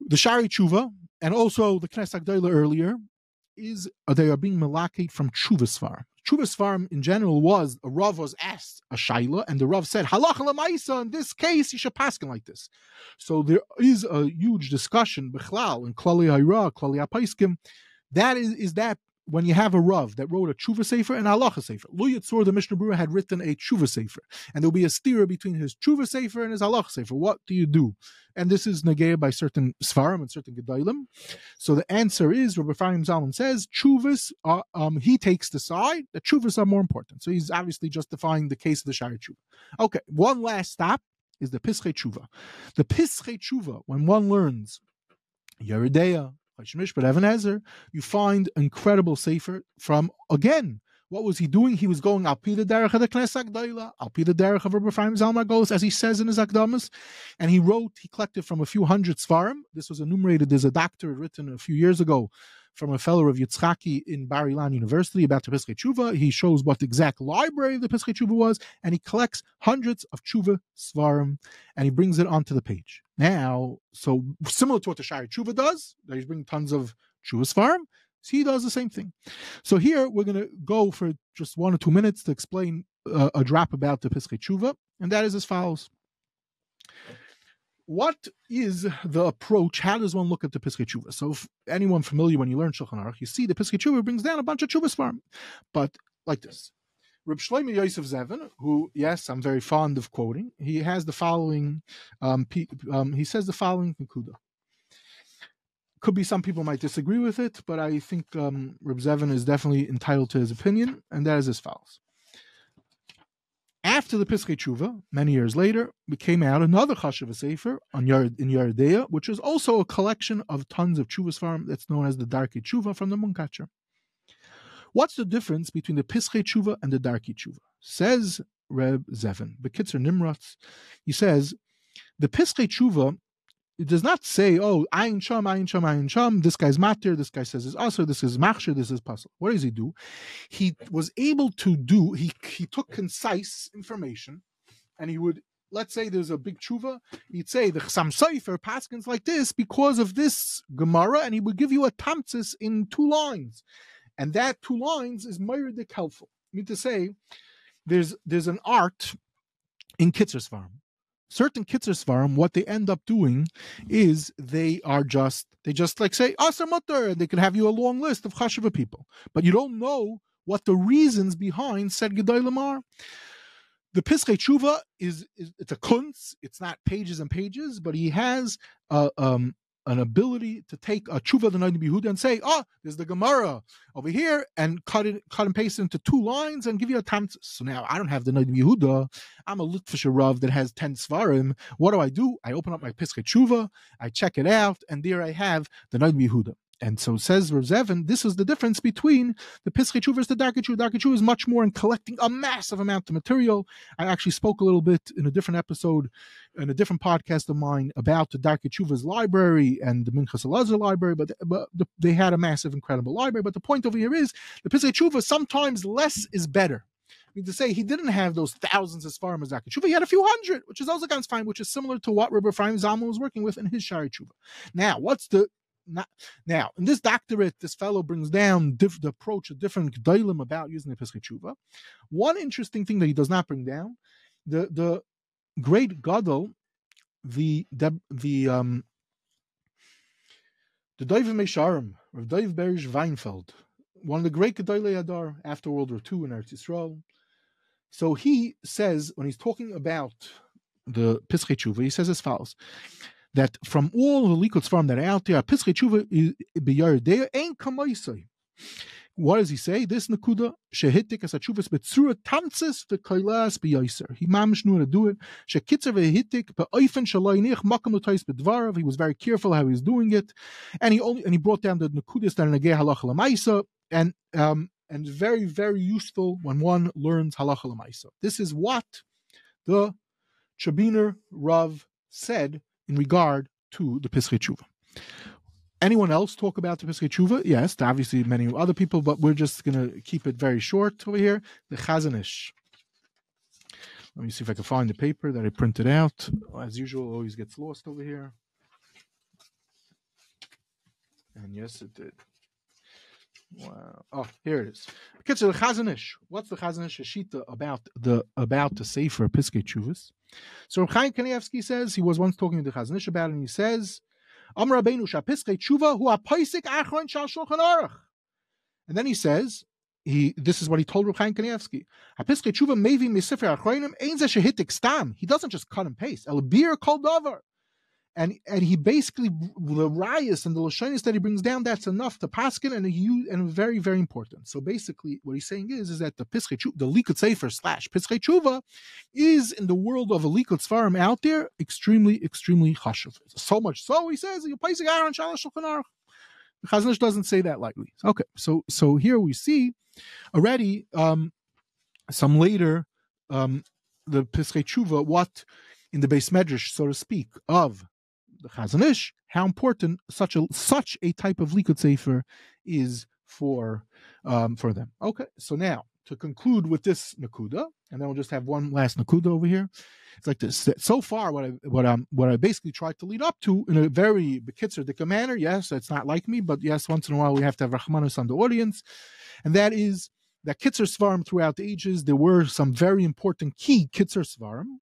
S2: the Shari Tshuva and also the Knesset Agdala earlier is uh, they are being malakate from Chuvas farm. Chuvas farm in general was a Rav was asked a Shaila, and the Rav said, Halacha lemaisa, in this case, you should pass like this. So there is a huge discussion, Bechlal, and Klali Hayra, Klali Apaiskim. That is, is that when you have a Rav that wrote a Tshuva Sefer and Halacha Sefer, Lo Yitzor, the Mishnah Berurah, had written a Tshuva Sefer, and there'll be a steer between his Tshuva Sefer and his Halacha Sefer. What do you do? And this is negaya by certain Svarim and certain Gedalim. So the answer is, Rabbi Ephraim Zalman says, Chuvas, uh, um, he takes the side that Chuvas are more important. So he's obviously justifying the case of the Shari Tshuva. Okay, one last stop is the Pischei Tshuva. The Pischei Tshuva, when one learns Yeridea, but Even HaEzer, you find incredible sefer from again. What was he doing? He was going al the derech of the Knesset Agdala, al the derech of Rabbi Ephraim Zalman as he says in his Akdamas, and he wrote. He collected from a few hundred svarim. This was enumerated. There's a doctor written a few years ago from a fellow of Yitzchaki in Bar Ilan University about the Pischei Tshuva. He shows what the exact library the Pischei Tshuva was, and he collects hundreds of Tshuva Svarim, and he brings it onto the page. Now, so similar to what the Shari Tshuva does, that he's bringing tons of Tshuva Svarim, he does the same thing. So here we're going to go for just one or two minutes to explain uh, a drop about the Pischei Tshuva, and that is as follows what is the approach? How does one look at the Pischei Tshuva? So, if anyone familiar when you learn Shulchan Aruch, you see the Pischei Tshuva brings down a bunch of Tshuva farm, but like this. Reb Shlomo Yosef Zevin, who, yes, I'm very fond of quoting, he has the following, um, um, he says the following Nikuda. Could be some people might disagree with it, but I think um, Reb Zevin is definitely entitled to his opinion, and that is as follows. After the Pischei Tshuva, many years later, we came out another Chashiv Sefer on Yard, in Yeridea, which is also a collection of tons of Tshuva farm that's known as the Darkei Tshuva from the Munkacher. What's the difference between the Pischei Tshuva and the Darkei Tshuva? Says Reb Zevin, Bekitzer Nimratz, he says, the Pischei Tshuva it does not say, oh, Ayin Sham, Ayin Sham, Ayin Sham, this guy's matir, this guy says is also, this is machshir, this is puzzle. What does he do? He was able to do, he, he took concise information and he would, let's say there's a big tshuva, he'd say the Chasam Sofer paskins like this because of this Gemara, and he would give you a tamtzis in two lines. And that two lines is myridic helpful. I mean to say, there's there's an art in Kitzer's farm certain Kitzer Svarim, what they end up doing is they are just, they just like say, Asar Mutter, and they can have you a long list of Chashiva people. But you don't know what the reasons behind said Gedolim are. The Piskei Tshuva is, is, it's a kunz. It's not pages and pages, but he has uh, um, an ability to take a tshuva the Noda B'Yehuda and say, "Oh, there's the Gemara over here," and cut it, cut and paste it into two lines and give you a tam. So now I don't have the Noda B'Yehuda. I'm a Litvisher Rav that has ten svarim. What do I do? I open up my Pischei Tshuva, I check it out, and there I have the Noda B'Yehuda. And so says Zevin, this is the difference between the Pischei versus the Darkei Tshuva. Darkei is much more in collecting a massive amount of material. I actually spoke a little bit in a different episode, in a different podcast of mine, about the Darkei Tshuva's library and the Minchas Elazar library, but, but the, they had a massive, incredible library. But the point over here is the Tshuva, sometimes less is better. I mean, to say he didn't have those thousands as far as Tshuva, he had a few hundred, which is also kind of fine, which is similar to what Rabbi Ephraim Zalman was working with in his Shari Tshuva. Now, what's the not now in this doctorate, this fellow brings down diff, the approach, a different dilemma about using the Pesach. One interesting thing that he does not bring down, the the great Gadol, the the, the um the Daiv Mesharim, of Daiv Berish Weidenfeld, one of the great Gedolei Adar after World War II in Eretz Yisrael. So he says when he's talking about the Pesach he says as follows that from all the liquids farm that are out there, Pischei Tshuva b'yardei ain't kamaisai. What does he say? This nakuda shehitik as achuvas betzura tamtzis v'kailas b'yaiser. He mamish to do it. Shekitzer v'hitik be'oifen shalayinich makam l'tais b'dvarav. He was very careful how he was doing it, and he only and he brought down the nakudas that are negei halacha l'maisa and um and very very useful when one learns halacha l'maisa. This is what the Chabiner Rav said in regard to the Pischei Tshuva. Anyone else talk about the Pischei Tshuva? Yes, obviously many other people, but we're just going to keep it very short over here. The Chazon Ish. Let me see if I can find the paper that I printed out. As usual, always gets lost over here. And yes, it did. Wow. Oh, here it is. The Chazon What's the Chazon Ish Shita about the about the Sefer Piskei Chuvas? So Chaim Kanievsky says he was once talking to the Chazon Ish about it, and he says, Amar Rabbeinu Shapiskei Tshuva hu apaisik achron shal shulchan aruch. And then he says, he this is what he told Reb Chaim Kanievsky. Hapiskei Tshuva mevi misifer achronim ein shehitik stam. He doesn't just cut and paste. El bir kol davar and and he basically the rayas and the lashonis that he brings down that's enough to paskin and he and very very important. So basically, what he's saying is is that the pischei the likut sefer slash pischei tshuva is in the world of a likut svarim out there extremely extremely chashuv. So much so he says you're placing Aaron shalosh shulchan Chazon Ish doesn't say that lightly. Okay, so so here we see already um, some later um, the pischei tshuva what in the base medrash, so to speak, of the Chazon Ish, how important such a such a type of likud sefer is for um, for them. Okay, so now to conclude with this nakuda, and then we'll just have one last nakuda over here. It's like this. So far, what I what I'm what I basically tried to lead up to in a very bekitzer manner. Yes, it's not like me, but yes, once in a while we have to have Rahmanus on the audience, and that is that Kitzer Svarim throughout the ages, there were some very important key Kitzer Svarim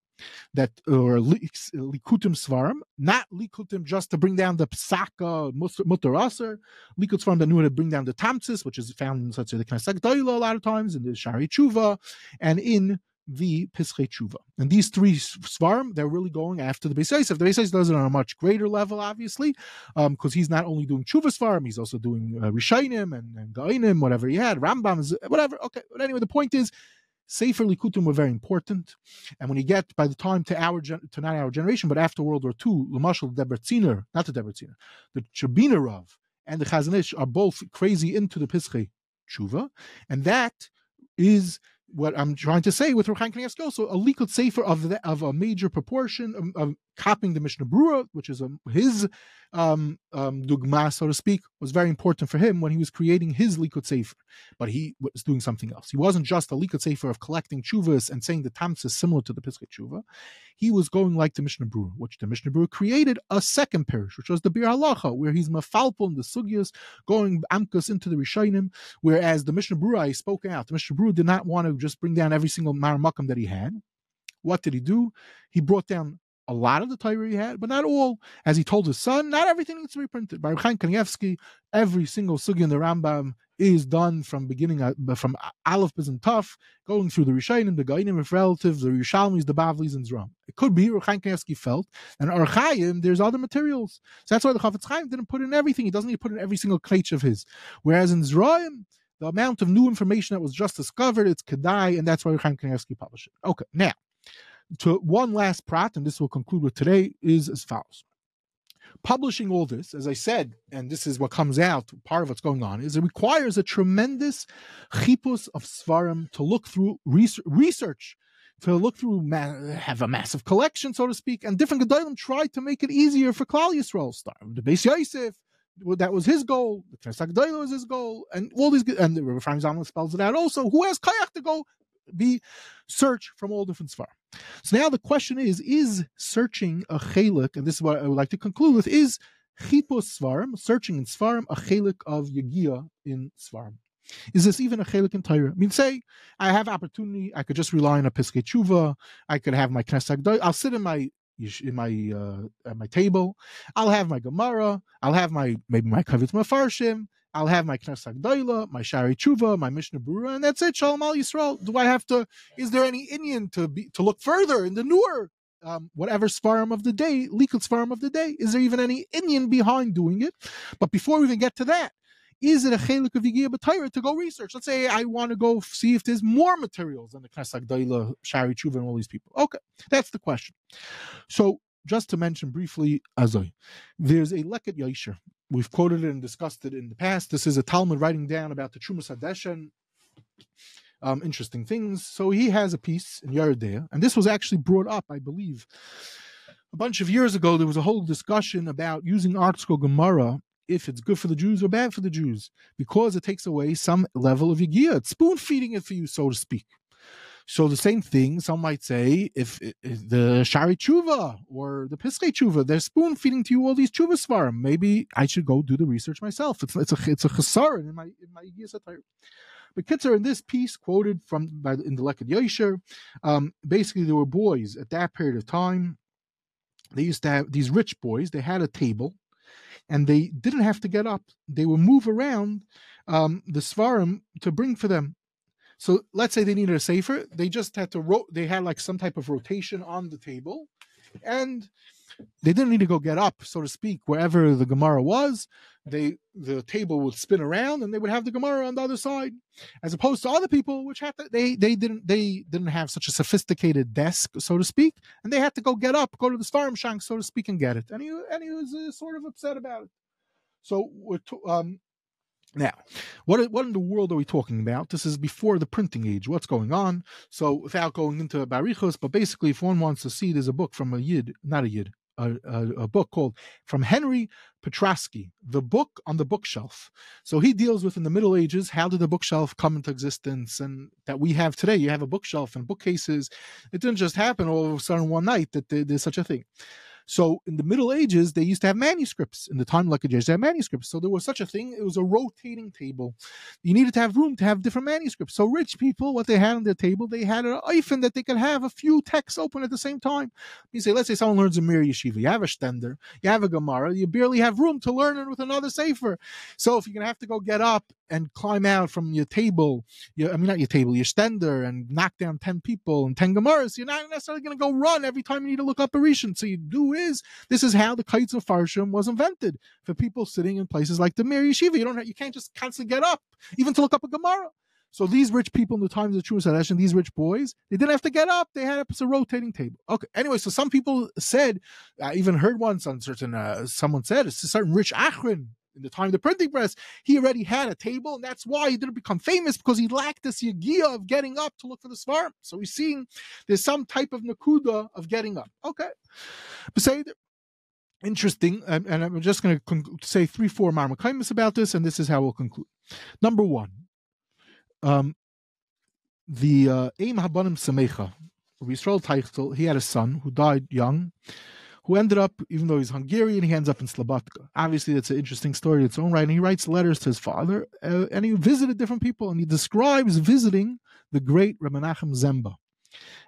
S2: that or likutim svarim, not likutim just to bring down the psaka mutar aser, likut svarim that knew to bring down the tamsis, which is found in such the Knesset a lot of times in the Shari Tshuva and in the Pischei Tshuva. And these three Svarim, they're really going after the Beis Yosef. The Beis does it on a much greater level, obviously, because um, he's not only doing Tshuva Svarim, he's also doing uh, Rishainim and, and Gainim, whatever he had, Rambams, whatever. Okay, but anyway, the point is, Sefer Likutim were very important. And when you get by the time to our to not our generation, but after World War II, Lamashal Debretziner, not the Debretziner, the Chabiner Rav and the Chazon Ish are both crazy into the Pischei Tshuva, and that is what I'm trying to say with Ruchan Kanievsky also a likud sefer of the, of a major proportion um, of, of copying the Mishnah Brura, which is a, his um, um, dugma, so to speak, was very important for him when he was creating his likud sefer. But he was doing something else. He wasn't just a likud sefer of collecting chuvas and saying the tams is similar to the Pischei Tshuva. He was going like the Mishnah Brura, which the Mishnah Brura created a second parish, which was the Biur Halacha, where he's mafalpon the sugyas, going amkas into the Rishainim, whereas the Mishnah Brura, spoke out. The Mishnah Brura did not want to just bring down every single Maramakam that he had. What did he do? He brought down a lot of the Torah he had, but not all. As he told his son, not everything needs to be printed. By Chaim Kanievsky, every single sugi in the Rambam is done from beginning from Aleph Bezin Tuf, going through the Rishonim, the Gainim if relatives, the Rishalmis, the Bavlis, and Zram. It could be Chaim Kanievsky felt, and Archaim, there's other materials. So that's why the Chafetz Chaim didn't put in everything. He doesn't need to put in every single klech of his. Whereas in Zraim, the amount of new information that was just discovered, it's Kedai, and that's why Chaim Kanievsky published it. Okay, now, to one last prat, and this will conclude with today, is as follows. Publishing all this, as I said, and this is what comes out, part of what's going on, is it requires a tremendous chipus of svarim to look through research, to look through, have a massive collection, so to speak, and different gedolim tried to make it easier for Klal Yisrael. Start the Beis Yosef, that was his goal. The Knesset was his goal, and all these and the Rebbe Zalman spells it out also. Who has kayak to go be search from all different svar? So now the question is: Is searching a chelik, and this is what I would like to conclude with: Is chipos svarim, searching in svarim, a chelik of yagia in svarim? Is this even a chelik in Torah? I mean, say I have opportunity, I could just rely on a pischei tshuva. I could have my knesset. I'll sit in my in my uh, at my table. I'll have my Gemara. I'll have my maybe my Kavitz Mafarshim. I'll have my Knesset Gdoila, my Shari Tshuva, my Mishnah Berurah, and that's it. Shalom Al Yisrael. Do I have to? Is there any Indian to be to look further in the newer um, whatever svarim of the day, Likut svarim of the day? Is there even any Indian behind doing it? But before we even get to that, is it a chelik of Yigia B'Torah to go research? Let's say I want to go see if there's more materials than the Knesset Daila, Shari Tshuva, and all these people. Okay, that's the question. So just to mention briefly, Azoy, there's a Leket Yosher. We've quoted it and discussed it in the past. This is a Talmud writing down about the Trumas Hadeshen. Um, interesting things. So he has a piece in Yeridea, and this was actually brought up, I believe, a bunch of years ago. There was a whole discussion about using ArtScroll Gemara if it's good for the Jews or bad for the Jews, because it takes away some level of yigiyah. It's spoon feeding it for you, so to speak. So the same thing, some might say, if, if the Shari Tshuva or the Pischei Tshuva, they're spoon feeding to you all these Tshuva svarim. Maybe I should go do the research myself. It's it's a it's a chesaron in my in my yigiyah But Kitzer, in this piece quoted from by in the Leket Yosher, um, basically there were boys at that period of time. They used to have these rich boys. They had a table and they didn't have to get up. They would move around um, the svarim to bring for them. So let's say they needed a safer, they just had to ro- they had like some type of rotation on the table, and they didn't need to go get up, so to speak, wherever the Gemara was. They the table would spin around and they would have the Gemara on the other side, as opposed to other people which had to, they they didn't they didn't have such a sophisticated desk, so to speak, and they had to go get up, go to the Svarim Shank, so to speak, and get it. And he and he was uh, sort of upset about it. So um, now, what what in the world are we talking about? This is before the printing age. What's going on? So, without going into barichos, but basically, if one wants to see, there's a book from a yid, not a yid, a, a, a, book called from Henry Petroski, the book on the bookshelf. So he deals with in the Middle Ages how did the bookshelf come into existence, and that we have today. You have a bookshelf and bookcases. It didn't just happen all of a sudden one night that there's such a thing. So in the Middle Ages, they used to have manuscripts. In the time like they had manuscripts. So there was such a thing. It was a rotating table. You needed to have room to have different manuscripts. So rich people, what they had on their table, they had an iPhone that they could have a few texts open at the same time. You say, let's say someone learns a Mir Yeshiva. You have a Stender, you have a Gemara, you barely have room to learn it with another Sefer. So if you're going to have to go get up and climb out from your table, your, I mean, not your table, your Stender, and knock down 10 people and 10 Gemaras, you're not necessarily going to go run every time you need to look up a Rishon. So you do is this is how the kites of Farshim was invented for people sitting in places like the Mir Yeshiva. You don't have, you can't just constantly get up even to look up a Gemara. So these rich people in the times of True Sadash these rich boys, they didn't have to get up. They had a rotating table. Okay. Anyway, so some people said, I even heard once on certain, uh, someone said it's a certain rich Achron in the time of the printing press, he already had a table, and that's why he didn't become famous because he lacked this yagiyah of getting up to look for the svarim. So we're seeing there's some type of nakuda of getting up. Okay, say interesting, and, and I'm just going to con- say three, four marmakaimis about this, and this is how we'll conclude. Number one, um, the uh, Aim Habanim Samecha, Yisrael Teichtel, he had a son who died young who ended up, even though he's Hungarian, he ends up in Slobodka. Obviously, that's an interesting story in its own right. And he writes letters to his father, uh, and he visited different people, and he describes visiting the great Rabbi Zemba.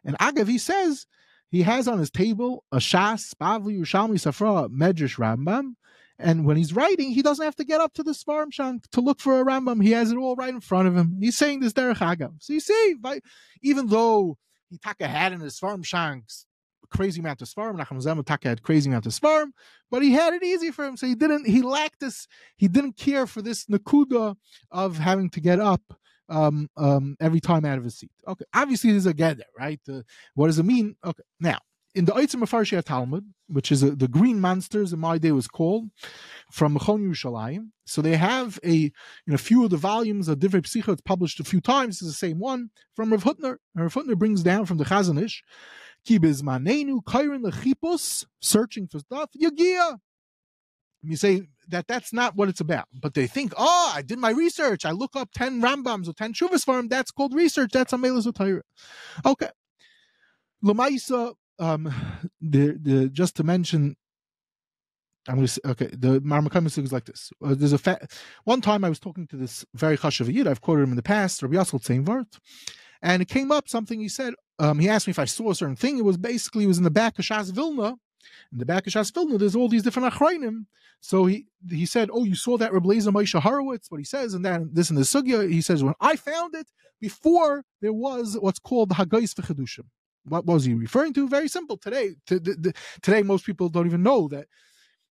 S2: And Agav, he says he has on his table a Shas, Bavli, Yerushalmi, Safra, Medrash, Rambam. And when he's writing, he doesn't have to get up to the Svarim Shank to look for a Rambam. He has it all right in front of him. He's saying this Derech Hagav. So you see, by, even though he took a hat in his Svarim Shanks crazy amount of Svarim, Nachum Zema taka had crazy amount of Svarim, but he had it easy for him. So he didn't, he lacked this, he didn't care for this Nakuda of having to get up um, um, every time out of his seat. Okay, obviously there's a gather, right? Uh, what does it mean? Okay, now in the Eitzim Mefarshia Talmud, which is a, the Green Monsters in my day was called, from Mechon Yerushalayim. So they have a you know, few of the volumes of Divrei Psicha. It's published a few times. It's the same one from Rav Hutner. And Rav Hutner brings down from the Chazon Ish, Ki kairin lechipus, searching for stuff, yagia. You say that that's not what it's about, but they think, oh, I did my research. I look up 10 Rambams or 10 Shuvas for him. That's called research. That's a Melas Okay. Lamaisa, um, the, the, just to mention, I'm going to say, okay, the Marmakam is like this. Uh, there's a fa- one time I was talking to this very Chashav Yid, I've quoted him in the past, Rabbi Yassel Tzeinvart, and it came up something he said. Um, he asked me if I saw a certain thing. It was basically, it was in the back of Shas Vilna, in the back of Shas Vilna, there's all these different achrayim. So he he said, "Oh, you saw that Reb Elazar Moshe Horowitz?" What he says, and then this in the sugya, he says, "When I found it before there was what's called the Hagais v'chedushim." What was he referring to? Very simple. Today, today most people don't even know that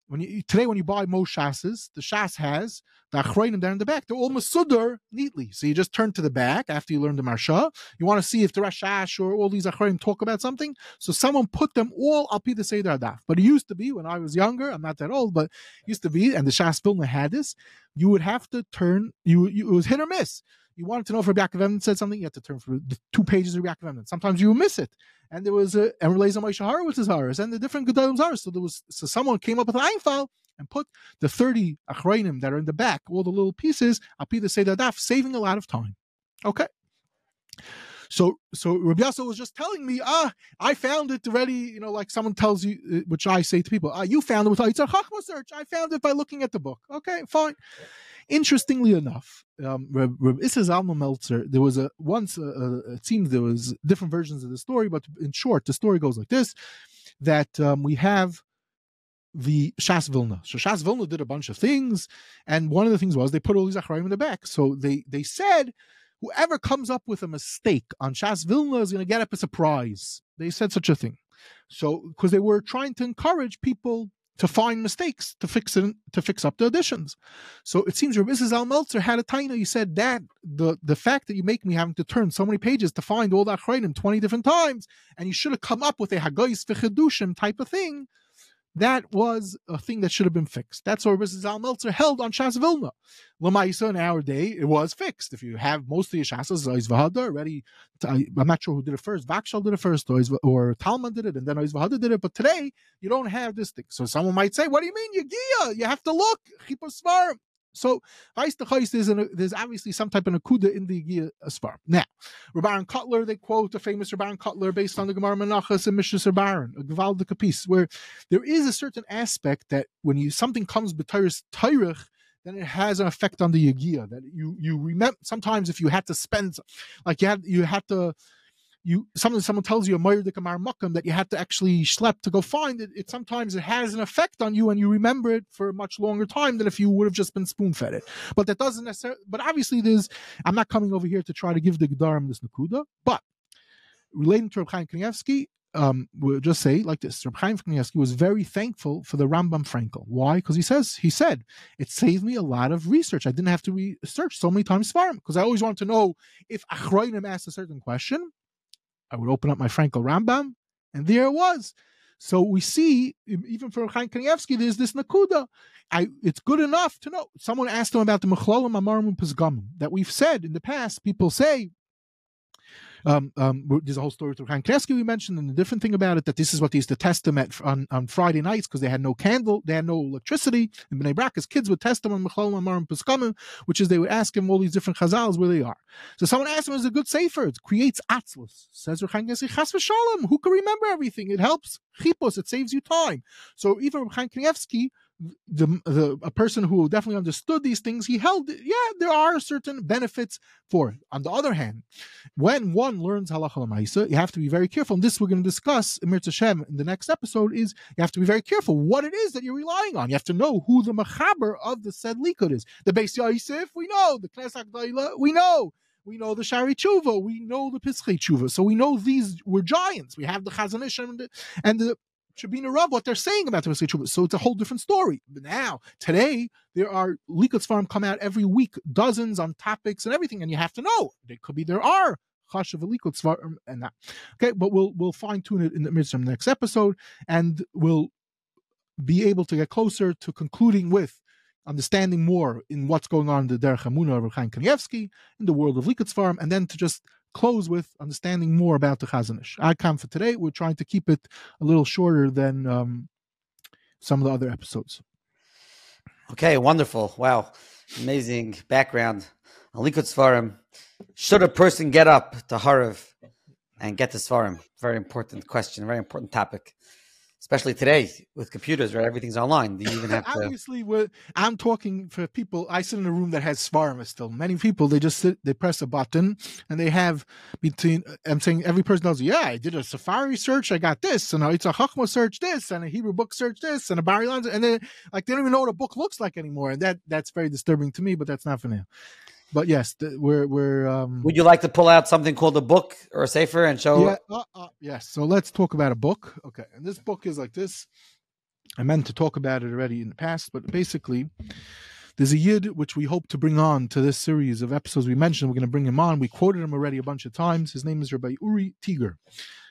S2: when you today when you buy most shasses, the shas has the achroinim down in the back. They're all masudar neatly. So you just turn to the back after you learn the marsha. You want to see if the rashash or all these achroinim talk about something. So someone put them all up the seder adaf. But it used to be when I was younger. I'm not that old, but used to be, and the shas Vilna had this. You would have to turn. You, you it was hit or miss you wanted to know if Rabbi Yaakov said something, you had to turn for the two pages of Rabbi Yaakov Sometimes you would miss it. And there was a and relays on Moshe Horowitz's Haras and the different Gedalim's Haras. So there was so someone came up with an file and put the 30 achrayim that are in the back, all the little pieces, Api the Seder Daf, saving a lot of time. Okay. So so Rabbi Yasser was just telling me, ah, I found it already, you know, like someone tells you, uh, which I say to people, ah, you found it with Otzar Chachma search. I found it by looking at the book. Okay, fine. Interestingly enough, um, Reb Isser Zalman Meltzer, there was a once, uh, it seems there was different versions of the story, but in short, the story goes like this: that um, we have the Shas Vilna. So Shas Vilna did a bunch of things, and one of the things was they put all these achrayim in the back. So they they said whoever comes up with a mistake on Shas Vilna is going to get up a surprise. They said such a thing. So because they were trying to encourage people to find mistakes to fix it to fix up the additions. So it seems Rabbi Al Meltzer had a taina. You said that the the fact that you make me having to turn so many pages to find all that chayim twenty different times, and you should have come up with a hagais v'chedushim type of thing that was a thing that should have been fixed. That's what Rabbi Zal Meltzer held on Shas Vilna. Lamaisa in our day, it was fixed. If you have most of your Shasas, Oz Vehadar already, I'm not sure who did it first. Vagshal did it first, or Talmud did it, and then Oz Vehadar did it. But today, you don't have this thing. So someone might say, what do you mean, Yagia? You have to look. So there's, an, there's obviously some type of nakuda in the Yigiyah Asfar. Now, Rabban Kotler, they quote the famous Rabban Kotler based on the Gemara Menachas and Mishnah Rabban, a Gvaldik piece, where there is a certain aspect that when you something comes b'tyrus Tyrich, then it has an effect on the Yigiyah. That you you remember sometimes if you had to spend like you had you had to you someone tells you a Meir de Kamar Makam that you had to actually schlep to go find it, it sometimes it has an effect on you and you remember it for a much longer time than if you would have just been spoon fed it. But that doesn't necessarily but obviously there's I'm not coming over here to try to give the Gedarim this Nakuda, but relating to Reb Chaim Kanievsky, um, we'll just say like this: Reb Chaim was very thankful for the Rambam Frankel. Why? Because he says he said it saved me a lot of research. I didn't have to research so many times Svarim because I always wanted to know if Achroinim asked a certain question. I would open up my Frankel Rambam, and there it was. So we see, even for Chaim Kanievsky, there's this nakuda. I, it's good enough to know. Someone asked him about the Mechlalim Amarim Pizgamim that we've said in the past. People say um, um, there's a whole story to Chaim Kanievsky we mentioned, and the different thing about it that this is what they used to test them at on, on Friday nights because they had no candle, they had no electricity. And Bnei Brak, his kids would test them on Mechal Amar and which is they would ask him all these different chazals where they are. So someone asked him, "Is a good sefer? It creates atzlus." Says Kanievsky, "Chas v'shalom. Who can remember everything? It helps. Chipos. It saves you time." So even Kanievsky the, the a person who definitely understood these things, he held yeah, there are certain benefits for it. On the other hand, when one learns halacha l'maisa, you have to be very careful. And this we're going to discuss Mirza in the next episode. Is you have to be very careful what it is that you're relying on. You have to know who the machaber of the said likud is. The Beis Yosef, we know. The Knesset Agdayla, we know. We know the Shari Tshuva. We know the Pischei Tshuva. So we know these were giants. We have the Chazon Ish and the, and the Shabina Rav, what they're saying about the Pischei Tshuva. So it's a whole different story. But now, today, there are Likutz Farm come out every week, dozens on topics and everything, and you have to know. It could be there are Chashav Likutz Farm um, and that. Okay, but we'll we'll fine tune it in the midst of the next episode, and we'll be able to get closer to concluding with understanding more in what's going on in the Derech Emunah of Chaim Kanievsky, in the world of Likutz Farm, and then to just close with understanding more about the Chazon Ish. I come for today. We're trying to keep it a little shorter than um, some of the other episodes.
S1: Okay, wonderful. Wow. Amazing background. On Likutz Farm. Should a person get up to Harav and get to Svarim? Very important question, very important topic especially today with computers where everything's online. You even have to?
S2: Obviously, I'm talking for people. I sit in a room that has Svarim still. Many people they just sit, they press a button, and they have between. I'm saying every person knows. Yeah, I did a Sefaria search. I got this, and now it's a Chachma search this, and a Hebrew book search this, and a Bar Ilan, and then like they don't even know what a book looks like anymore, and that that's very disturbing to me. But that's not for now but yes, we're we're. Um,
S1: Would you like to pull out something called a book or a safer and show?
S2: Yeah, uh, uh, yes. So let's talk about a book. Okay, and this book is like this. I meant to talk about it already in the past, but basically, there's a yid which we hope to bring on to this series of episodes we mentioned. We're going to bring him on. We quoted him already a bunch of times. His name is Rabbi Uri Tiger.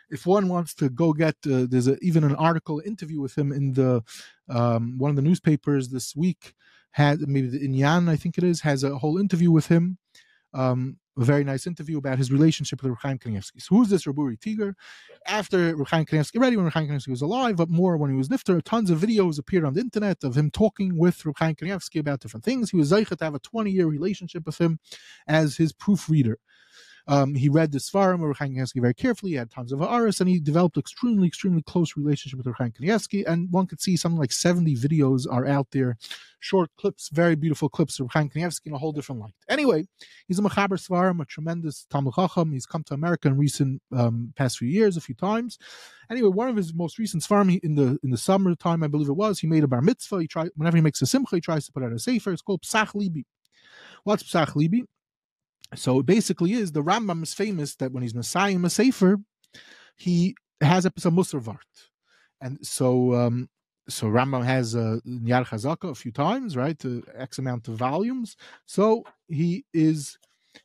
S2: If one wants to go get, uh, there's a, even an article interview with him in the um, one of the newspapers this week had maybe the Inyan, I think it is, has a whole interview with him. Um, a very nice interview about his relationship with Rechaim Kanievsky. So who's this Raburi Tiger? After Rechaim Kanievsky, already when Rechaim Kanievsky was alive, but more when he was nifter, tons of videos appeared on the internet of him talking with Rechaim Kanievsky about different things. He was zeichet to have a 20-year relationship with him as his proofreader. Um, he read the Svarim of Rechaim Kanievsky very carefully. He had tons of Aris, and he developed extremely, extremely close relationship with Rechaim Kanievsky. And one could see something like 70 videos are out there, short clips, very beautiful clips of Rechaim Kanievsky in a whole different light. Anyway, he's a Mechaber Svarim, a tremendous Talmud. He's come to America in recent um, past few years, a few times. Anyway, one of his most recent Svarim in the in the summertime, I believe it was, he made a bar mitzvah. He tried whenever he makes a simcha, he tries to put out a sefer. It's called Psach Libi. What's Psach Libi? So it basically is the Rambam is famous that when he's Messiah a Sefer, he has a Musar Vart. And so um, so Rambam has a Nyar Chazaka a few times, right? Uh, X amount of volumes. So he is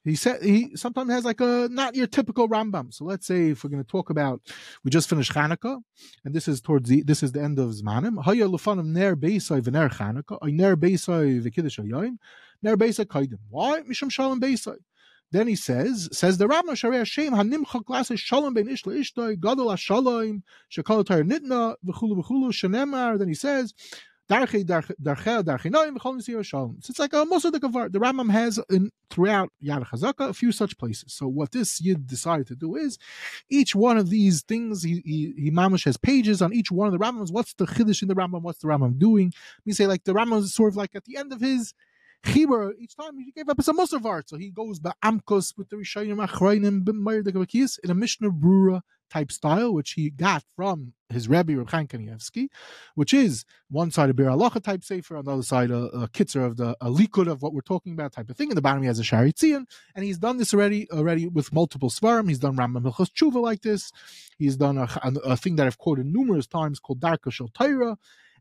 S2: he said he sometimes has like a not your typical Rambam. So let's say if we're going to talk about, we just finished Hanukkah, and this is towards the this is the end of Zmanim. Haya lefanim ner beisai v'ner Hanukkah, I ner beisai v'kiddush hayoyin, ner beisai kaidim. Why? Misham shalom beisai. Then he says, says the Rambam Sharei Hashem Hanimcha Klasa Shalom Ben Ish LeIshtoi Gadol Shalom Shekol Nitna V'chulu V'chulu Shenemar. Then he says. Darche Darche Darchinoim V'chol Nisir Shalom. So it's like a most of the Kavar. The Rambam has in throughout Yad Chazaka a few such places. So what this Yid decided to do is each one of these things he he, he mamish has pages on each one of the Rambams. What's the chiddush in the Rambam? What's the Rambam doing? We say like the Rambam is sort of like at the end of his Chibur, each time he gave up a Musar Vart. So he goes Amkos with the Rishayim Achrayim de in a Mishnah Brura type style, which he got from his Rebbe Reb Kanievsky, which is one side a Biur Halacha type sefer, on the other side a, a kitzer of the a likud of what we're talking about type of thing. In the bottom he has a Shari Tzion, and he's done this already already with multiple svarim. He's done Rambam Hilchos Tshuva like this. He's done a, a, a, thing that I've quoted numerous times called Darka Shel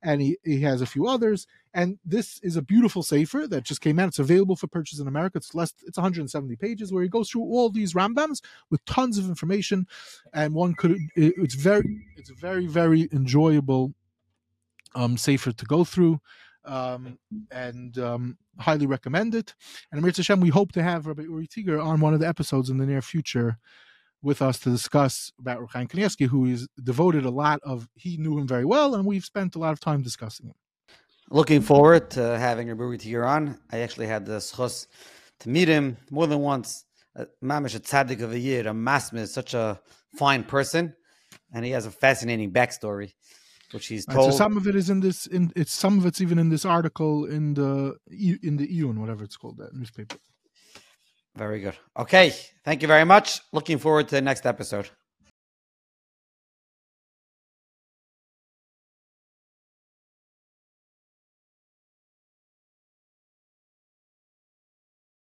S2: and he, he has a few others. And this is a beautiful sefer that just came out. It's available for purchase in America. It's less. It's 170 pages where he goes through all these Rambams with tons of information, and one could. It's very. It's a very very enjoyable um, sefer to go through. Um, and um, highly recommend it. And Amir Hashem, we hope to have Rabbi Uri Tiger on one of the episodes in the near future with us to discuss about Chaim Kanievsky, who is devoted a lot of, he knew him very well, and we've spent a lot of time discussing him.
S1: Looking forward to having Rabbi here on. I actually had the schus to meet him more than once. Uh, Mamish a tzaddik of a year, a masmid, is such a fine person, and he has a fascinating backstory, which he's told.
S2: Right, so some of it is in this. In it's some of it's even in this article in the in the Iyun, whatever it's called, that newspaper.
S1: Very good. Okay. Thank you very much. Looking forward to the next episode.